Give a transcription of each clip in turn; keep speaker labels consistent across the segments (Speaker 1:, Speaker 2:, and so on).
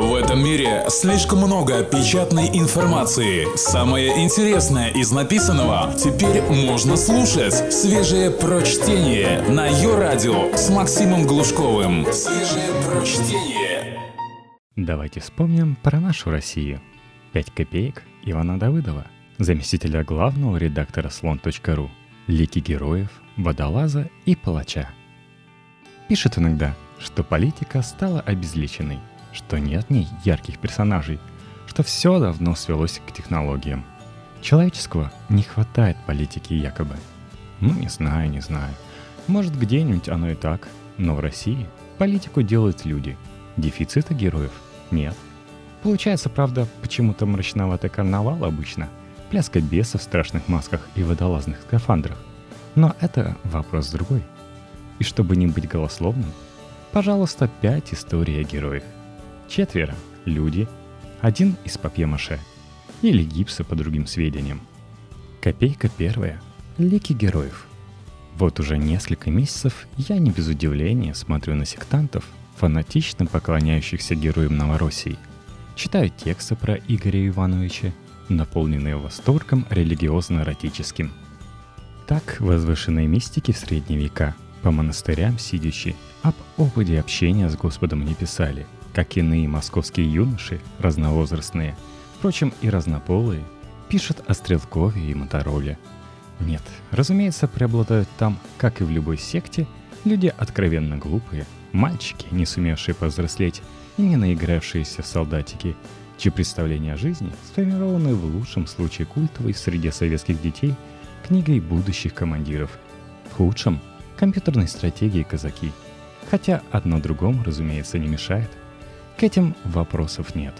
Speaker 1: В этом мире слишком много печатной информации. Самое интересное из написанного теперь можно слушать. Свежее прочтение на ее радио с Максимом Глушковым. Свежее прочтение.
Speaker 2: Давайте вспомним про нашу Россию. Пять копеек Ивана Давыдова, заместителя главного редактора слон.ру, лики героев, водолаза и палача. Пишет иногда, что политика стала обезличенной – что нет в ней ярких персонажей, что все давно свелось к технологиям. Человеческого не хватает политики якобы. Ну, не знаю, не знаю. Может, где-нибудь оно и так, но в России политику делают люди. Дефицита героев нет. Получается, правда, почему-то мрачноватый карнавал обычно, пляска бесов в страшных масках и водолазных скафандрах. Но это вопрос другой. И чтобы не быть голословным, пожалуйста, пять историй о героях – Четверо – люди, один из папье-маше или гипса по другим сведениям. Копейка первая – лики героев. Вот уже несколько месяцев я не без удивления смотрю на сектантов, фанатично поклоняющихся героям Новороссии. Читаю тексты про Игоря Ивановича, наполненные восторгом религиозно-эротическим. Так возвышенные мистики в средние века по монастырям сидящие об опыте общения с Господом не писали – как иные московские юноши, разновозрастные, впрочем, и разнополые, пишут о Стрелкове и Мотороле. Нет, разумеется, преобладают там, как и в любой секте, люди откровенно глупые, мальчики, не сумевшие повзрослеть и не наигравшиеся в солдатики, чьи представления о жизни сформированы в лучшем случае культовой среди советских детей книгой будущих командиров, в худшем — компьютерной стратегии казаки. Хотя одно другому, разумеется, не мешает. К этим вопросов нет.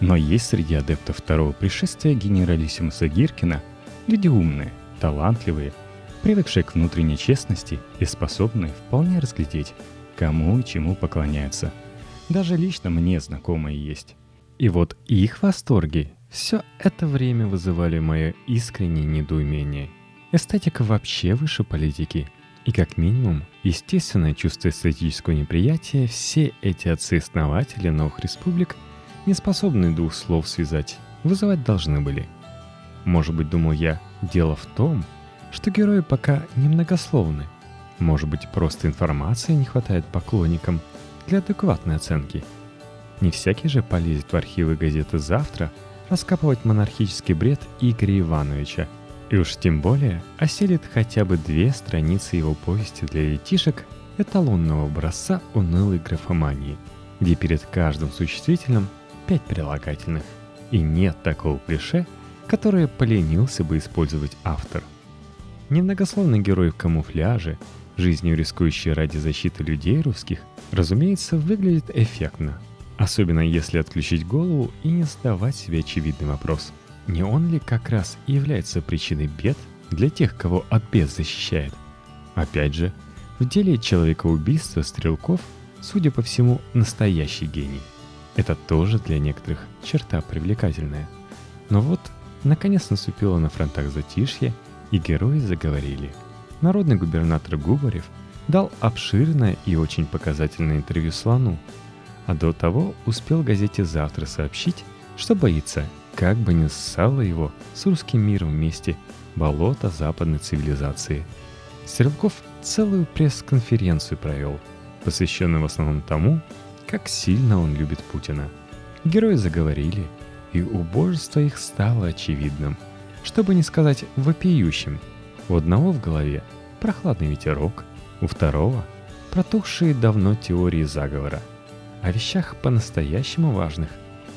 Speaker 2: Но есть среди адептов второго пришествия генералиссимуса Гиркина люди умные, талантливые, привыкшие к внутренней честности и способные вполне разглядеть, кому и чему поклоняются. Даже лично мне знакомые есть. И вот их восторги все это время вызывали мое искреннее недоумение. Эстетика вообще выше политики – и как минимум, естественное чувство эстетического неприятия все эти отцы-основатели новых республик, не способные двух слов связать, вызывать должны были. Может быть, думал я, дело в том, что герои пока немногословны. Может быть, просто информации не хватает поклонникам для адекватной оценки. Не всякий же полезет в архивы газеты «Завтра» раскапывать монархический бред Игоря Ивановича – и уж тем более осилит хотя бы две страницы его повести для детишек эталонного образца унылой графомании, где перед каждым существительным пять прилагательных. И нет такого клише, которое поленился бы использовать автор. Немногословный герой в камуфляже, жизнью рискующий ради защиты людей русских, разумеется, выглядит эффектно. Особенно если отключить голову и не задавать себе очевидный вопрос – не он ли как раз и является причиной бед для тех, кого от бед защищает? Опять же, в деле человека-убийства Стрелков, судя по всему, настоящий гений. Это тоже для некоторых черта привлекательная. Но вот, наконец наступило на фронтах затишье, и герои заговорили. Народный губернатор Губарев дал обширное и очень показательное интервью Слону, а до того успел газете «Завтра» сообщить, что боится как бы ни ссало его с русским миром вместе болото западной цивилизации. Стрелков целую пресс-конференцию провел, посвященную в основном тому, как сильно он любит Путина. Герои заговорили, и убожество их стало очевидным, чтобы не сказать вопиющим. У одного в голове прохладный ветерок, у второго протухшие давно теории заговора. О вещах по-настоящему важных.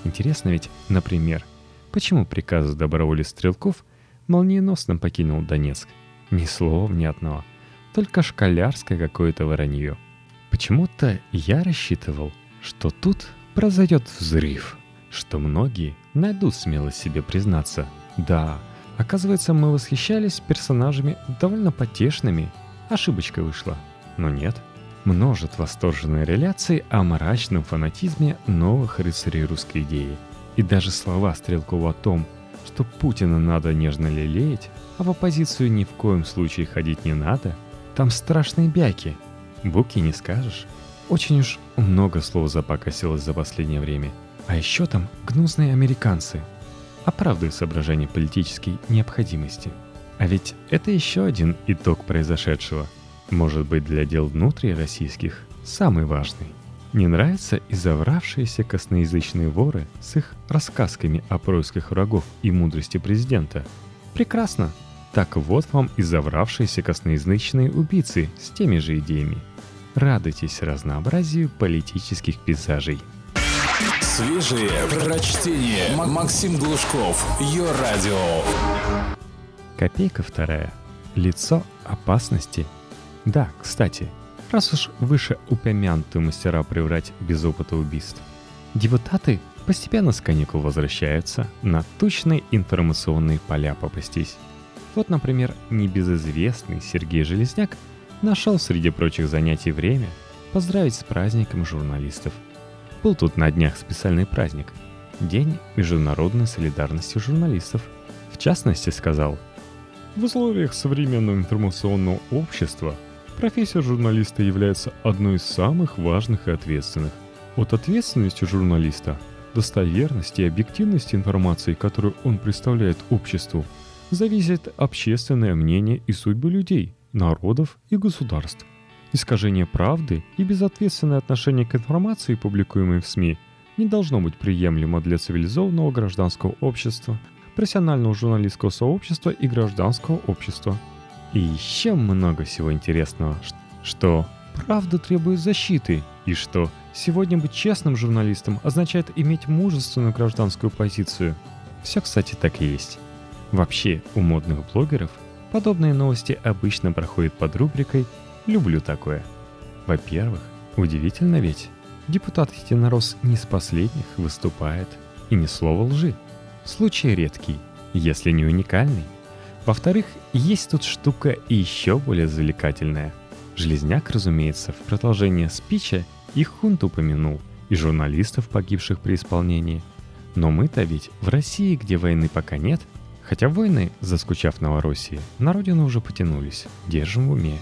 Speaker 2: Интересно ведь, например, Почему приказ доброволец Стрелков молниеносно покинул Донецк? Ни слова внятного, только школярское какое-то воронье. Почему-то я рассчитывал, что тут произойдет взрыв, что многие найдут смелость себе признаться. Да, оказывается, мы восхищались персонажами довольно потешными, ошибочка вышла. Но нет, множит восторженные реляции о мрачном фанатизме новых рыцарей русской идеи – и даже слова Стрелкова о том, что Путина надо нежно лелеять, а в оппозицию ни в коем случае ходить не надо, там страшные бяки. Буки не скажешь. Очень уж много слов запакосилось за последнее время. А еще там гнусные американцы. Оправдывая соображения политической необходимости. А ведь это еще один итог произошедшего. Может быть для дел внутри российских самый важный. Не нравятся и завравшиеся косноязычные воры с их рассказками о происках врагов и мудрости президента. Прекрасно. Так вот вам и завравшиеся косноязычные убийцы с теми же идеями. Радуйтесь разнообразию политических пейзажей.
Speaker 1: Свежие прочтение. Максим Глушков. Ее радио.
Speaker 2: Копейка вторая. Лицо опасности. Да, кстати, раз уж выше упомянутые мастера приврать без опыта убийств. Депутаты постепенно с каникул возвращаются на тучные информационные поля попастись. Вот, например, небезызвестный Сергей Железняк нашел среди прочих занятий время поздравить с праздником журналистов. Был тут на днях специальный праздник – День международной солидарности журналистов. В частности, сказал, «В условиях современного информационного общества – Профессия журналиста является одной из самых важных и ответственных. От ответственности журналиста, достоверности и объективности информации, которую он представляет обществу, зависит общественное мнение и судьбы людей, народов и государств. Искажение правды и безответственное отношение к информации, публикуемой в СМИ, не должно быть приемлемо для цивилизованного гражданского общества, профессионального журналистского сообщества и гражданского общества – и еще много всего интересного, что правда требует защиты, и что сегодня быть честным журналистом означает иметь мужественную гражданскую позицию. Все, кстати, так и есть. Вообще, у модных блогеров подобные новости обычно проходят под рубрикой «Люблю такое». Во-первых, удивительно ведь, депутат Единорос не с последних выступает, и ни слова лжи. Случай редкий, если не уникальный – во-вторых, есть тут штука еще более завлекательная. Железняк, разумеется, в продолжение спича и хунт упомянул, и журналистов, погибших при исполнении. Но мы-то ведь в России, где войны пока нет, хотя войны, заскучав Новороссии, на родину уже потянулись, держим в уме.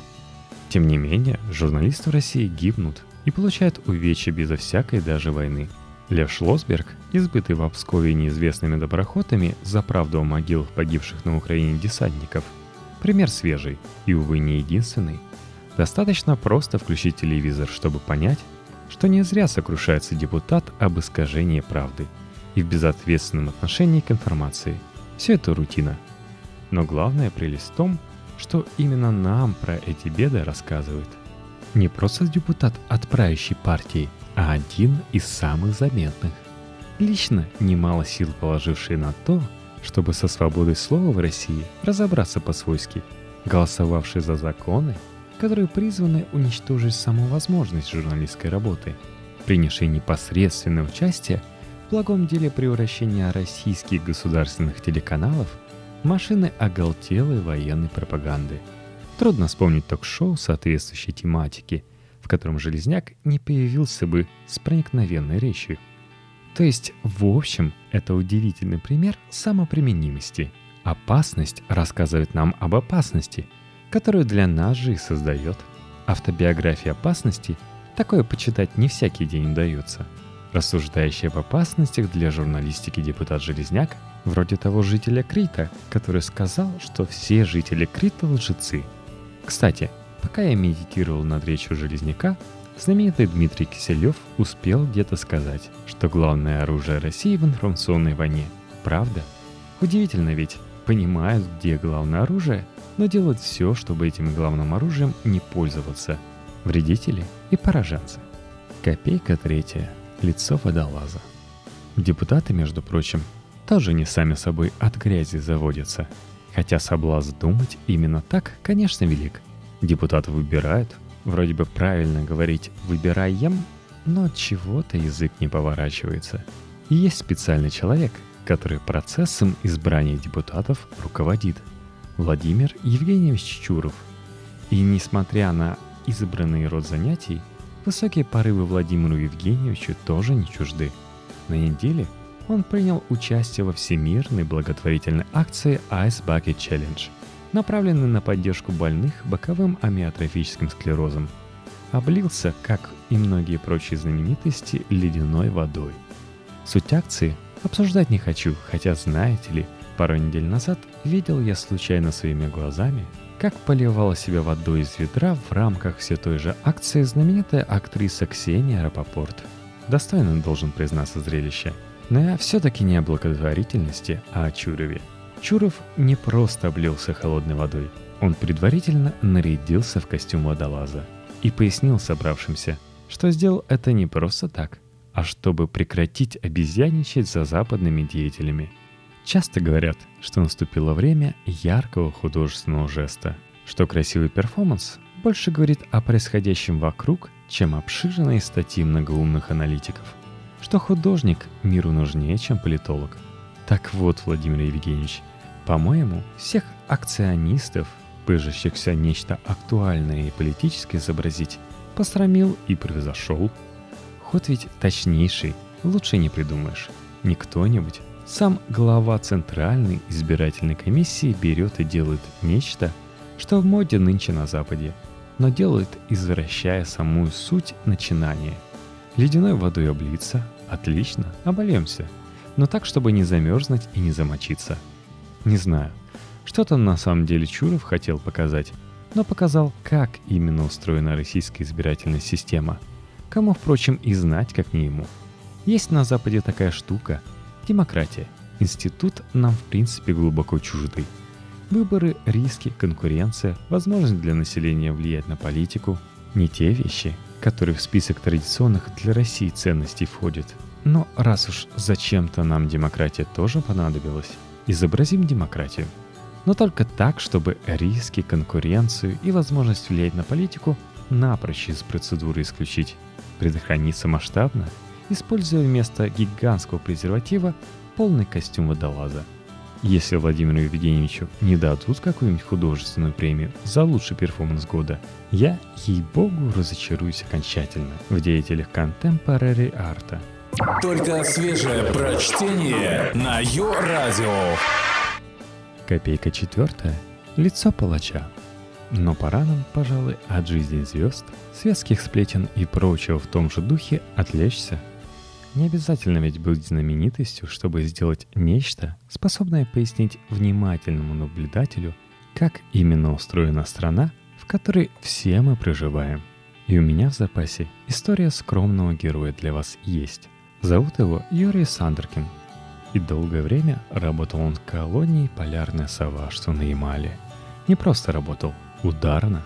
Speaker 2: Тем не менее, журналисты в России гибнут и получают увечья безо всякой даже войны – Лев Шлосберг, избытый в Обскове неизвестными доброхотами за правду о могилах погибших на Украине десантников, пример свежий и, увы, не единственный. Достаточно просто включить телевизор, чтобы понять, что не зря сокрушается депутат об искажении правды и в безответственном отношении к информации. Все это рутина. Но главная прелесть в том, что именно нам про эти беды рассказывает. Не просто депутат от правящей партии – а один из самых заметных. Лично немало сил положивший на то, чтобы со свободой слова в России разобраться по-свойски, голосовавший за законы, которые призваны уничтожить саму возможность журналистской работы, принявший непосредственное участие в благом деле превращения российских государственных телеканалов в машины оголтелой военной пропаганды. Трудно вспомнить ток-шоу соответствующей тематики – в котором Железняк не появился бы с проникновенной речью. То есть, в общем, это удивительный пример самоприменимости. Опасность рассказывает нам об опасности, которую для нас же и создает. Автобиография опасности такое почитать не всякий день удается. Рассуждающий об опасностях для журналистики депутат Железняк, вроде того жителя Крита, который сказал, что все жители Крита лжецы. Кстати, Пока я медитировал над речью Железняка, знаменитый Дмитрий Киселев успел где-то сказать, что главное оружие России в информационной войне – правда. Удивительно ведь, понимают, где главное оружие, но делают все, чтобы этим главным оружием не пользоваться. Вредители и пораженцы. Копейка третья. Лицо водолаза. Депутаты, между прочим, тоже не сами собой от грязи заводятся. Хотя соблазн думать именно так, конечно, велик. Депутаты выбирают. Вроде бы правильно говорить «выбираем», но от чего-то язык не поворачивается. И есть специальный человек, который процессом избрания депутатов руководит. Владимир Евгеньевич Чуров. И несмотря на избранный род занятий, высокие порывы Владимиру Евгеньевичу тоже не чужды. На неделе он принял участие во всемирной благотворительной акции Ice Bucket Challenge – направленный на поддержку больных боковым амиотрофическим склерозом. Облился, как и многие прочие знаменитости, ледяной водой. Суть акции обсуждать не хочу, хотя, знаете ли, пару недель назад видел я случайно своими глазами, как поливала себя водой из ведра в рамках все той же акции знаменитая актриса Ксения Рапопорт. Достойно должен признаться зрелище. Но я все-таки не о благотворительности, а о Чурове. Чуров не просто облился холодной водой, он предварительно нарядился в костюм водолаза и пояснил собравшимся, что сделал это не просто так, а чтобы прекратить обезьяничать за западными деятелями – Часто говорят, что наступило время яркого художественного жеста, что красивый перформанс больше говорит о происходящем вокруг, чем обширные статьи многоумных аналитиков, что художник миру нужнее, чем политолог. Так вот, Владимир Евгеньевич, по-моему, всех акционистов, пыжащихся нечто актуальное и политическое изобразить, посрамил и превзошел. Ход ведь точнейший, лучше не придумаешь. Не кто-нибудь, сам глава Центральной избирательной комиссии берет и делает нечто, что в моде нынче на Западе, но делает, извращая самую суть начинания. Ледяной водой облиться – отлично, обольемся, но так, чтобы не замерзнуть и не замочиться. Не знаю, что там на самом деле Чуров хотел показать, но показал, как именно устроена российская избирательная система. Кому, впрочем, и знать, как не ему. Есть на Западе такая штука – Демократия. Институт нам в принципе глубоко чуждый. Выборы, риски, конкуренция, возможность для населения влиять на политику – не те вещи, которые в список традиционных для России ценностей входят. Но раз уж зачем-то нам демократия тоже понадобилась, изобразим демократию. Но только так, чтобы риски, конкуренцию и возможность влиять на политику напрочь из процедуры исключить. Предохраниться масштабно используя вместо гигантского презерватива полный костюм водолаза. Если Владимиру Евгеньевичу не дадут какую-нибудь художественную премию за лучший перформанс года, я, ей-богу, разочаруюсь окончательно в деятелях контемпорари арта.
Speaker 1: Только свежее прочтение на Йо-Радио.
Speaker 2: Копейка четвертая. Лицо палача. Но пора нам, пожалуй, от жизни звезд, светских сплетен и прочего в том же духе отвлечься не обязательно ведь быть знаменитостью, чтобы сделать нечто, способное пояснить внимательному наблюдателю, как именно устроена страна, в которой все мы проживаем. И у меня в запасе история скромного героя для вас есть. Зовут его Юрий Сандеркин. И долгое время работал он в колонии «Полярная сова», что на Ямале. Не просто работал, ударно.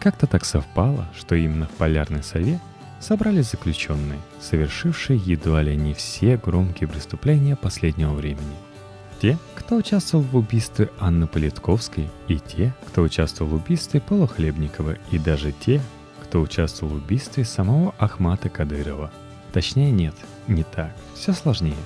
Speaker 2: Как-то так совпало, что именно в «Полярной сове» собрались заключенные, совершившие едва ли не все громкие преступления последнего времени. Те, кто участвовал в убийстве Анны Политковской, и те, кто участвовал в убийстве Пола Хлебникова, и даже те, кто участвовал в убийстве самого Ахмата Кадырова. Точнее нет, не так, все сложнее.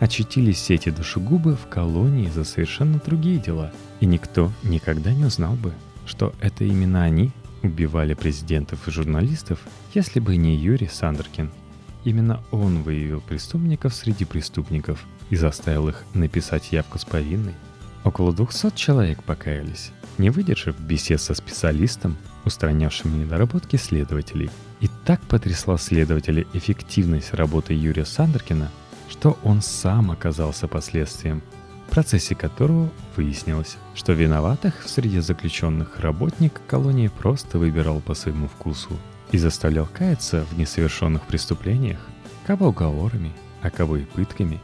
Speaker 2: Очутились все эти душегубы в колонии за совершенно другие дела, и никто никогда не узнал бы, что это именно они убивали президентов и журналистов, если бы не Юрий Сандеркин. Именно он выявил преступников среди преступников и заставил их написать явку с повинной. Около 200 человек покаялись, не выдержав бесед со специалистом, устранявшим недоработки следователей. И так потрясла следователя эффективность работы Юрия Сандеркина, что он сам оказался последствием – процессе которого выяснилось, что виноватых среди заключенных работник колонии просто выбирал по своему вкусу и заставлял каяться в несовершенных преступлениях, кого уговорами, а кого и пытками.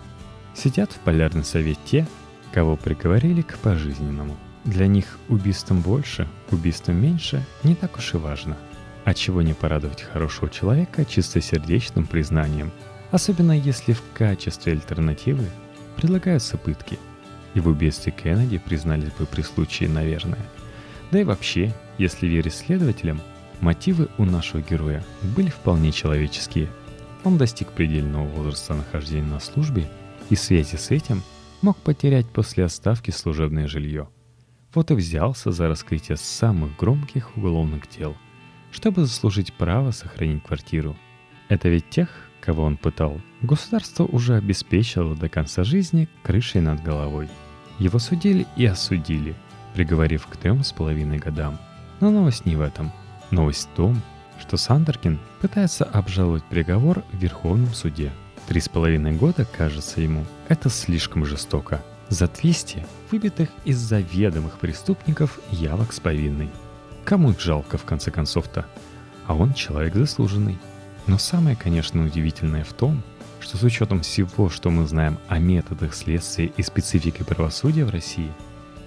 Speaker 2: Сидят в полярном совете те, кого приговорили к пожизненному. Для них убийством больше, убийством меньше не так уж и важно. А чего не порадовать хорошего человека чистосердечным признанием, особенно если в качестве альтернативы предлагаются пытки – в убийстве Кеннеди признались бы при случае, наверное. Да и вообще, если верить следователям, мотивы у нашего героя были вполне человеческие. Он достиг предельного возраста нахождения на службе и в связи с этим мог потерять после отставки служебное жилье. Вот и взялся за раскрытие самых громких уголовных дел, чтобы заслужить право сохранить квартиру. Это ведь тех, кого он пытал, государство уже обеспечило до конца жизни крышей над головой. Его судили и осудили, приговорив к трем с половиной годам. Но новость не в этом. Новость в том, что Сандеркин пытается обжаловать приговор в Верховном суде. Три с половиной года, кажется ему, это слишком жестоко. За 200 выбитых из заведомых преступников явок с повинной. Кому их жалко, в конце концов-то? А он человек заслуженный. Но самое, конечно, удивительное в том, что с учетом всего, что мы знаем о методах следствия и специфике правосудия в России,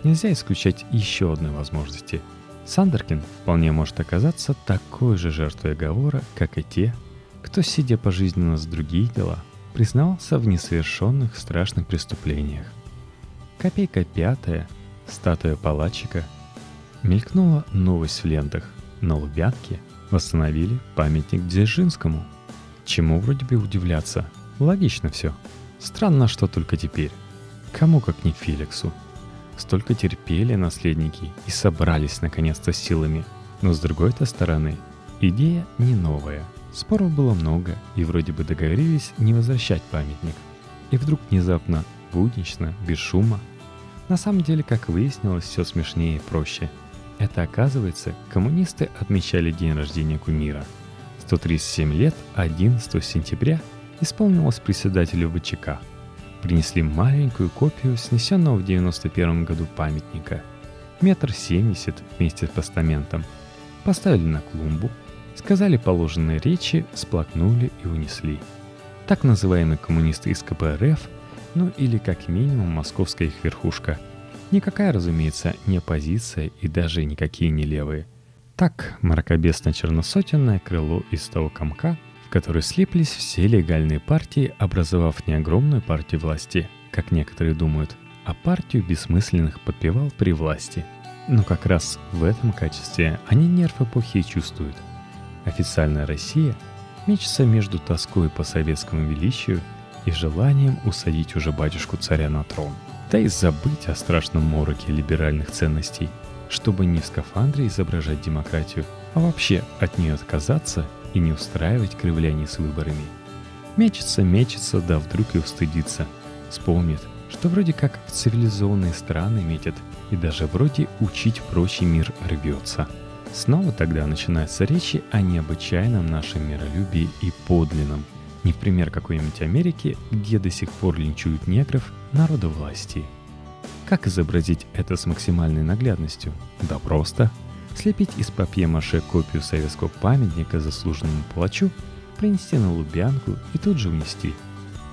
Speaker 2: нельзя исключать еще одной возможности. Сандеркин вполне может оказаться такой же жертвой оговора, как и те, кто, сидя пожизненно с другие дела, признался в несовершенных страшных преступлениях. Копейка пятая, статуя палачика. Мелькнула новость в лентах. На Лубянке восстановили памятник Дзержинскому. Чему вроде бы удивляться? Логично все. Странно, что только теперь. Кому как не Феликсу. Столько терпели наследники и собрались наконец-то силами. Но с другой-то стороны, идея не новая – Споров было много, и вроде бы договорились не возвращать памятник. И вдруг внезапно, буднично, без шума. На самом деле, как выяснилось, все смешнее и проще. Это оказывается, коммунисты отмечали день рождения кумира. 137 лет 11 сентября исполнилось председателю ВЧК. Принесли маленькую копию снесенного в 91 году памятника. Метр семьдесят вместе с постаментом. Поставили на клумбу, сказали положенные речи, сплакнули и унесли. Так называемые коммунисты из КПРФ, ну или как минимум московская их верхушка. Никакая, разумеется, не оппозиция и даже никакие не левые. Так, мракобесно-черносотенное крыло из того комка, в который слиплись все легальные партии, образовав не огромную партию власти, как некоторые думают, а партию бессмысленных подпевал при власти. Но как раз в этом качестве они нерв эпохи чувствуют – Официальная Россия мечется между тоской по советскому величию и желанием усадить уже батюшку-царя на трон. Да и забыть о страшном мороке либеральных ценностей, чтобы не в скафандре изображать демократию, а вообще от нее отказаться и не устраивать кривляний с выборами. Мечется, мечется, да вдруг и устыдится. Вспомнит, что вроде как в цивилизованные страны метит, и даже вроде учить прочий мир рвется – Снова тогда начинаются речи о необычайном нашем миролюбии и подлинном, не в пример какой-нибудь Америки, где до сих пор линчуют негров народу власти. Как изобразить это с максимальной наглядностью? Да просто. Слепить из папье-маше копию советского памятника заслуженному палачу, принести на Лубянку и тут же унести.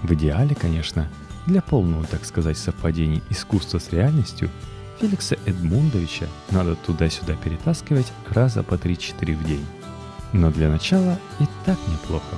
Speaker 2: В идеале, конечно, для полного, так сказать, совпадения искусства с реальностью – Феликса Эдмундовича надо туда-сюда перетаскивать раза по 3-4 в день. Но для начала и так неплохо.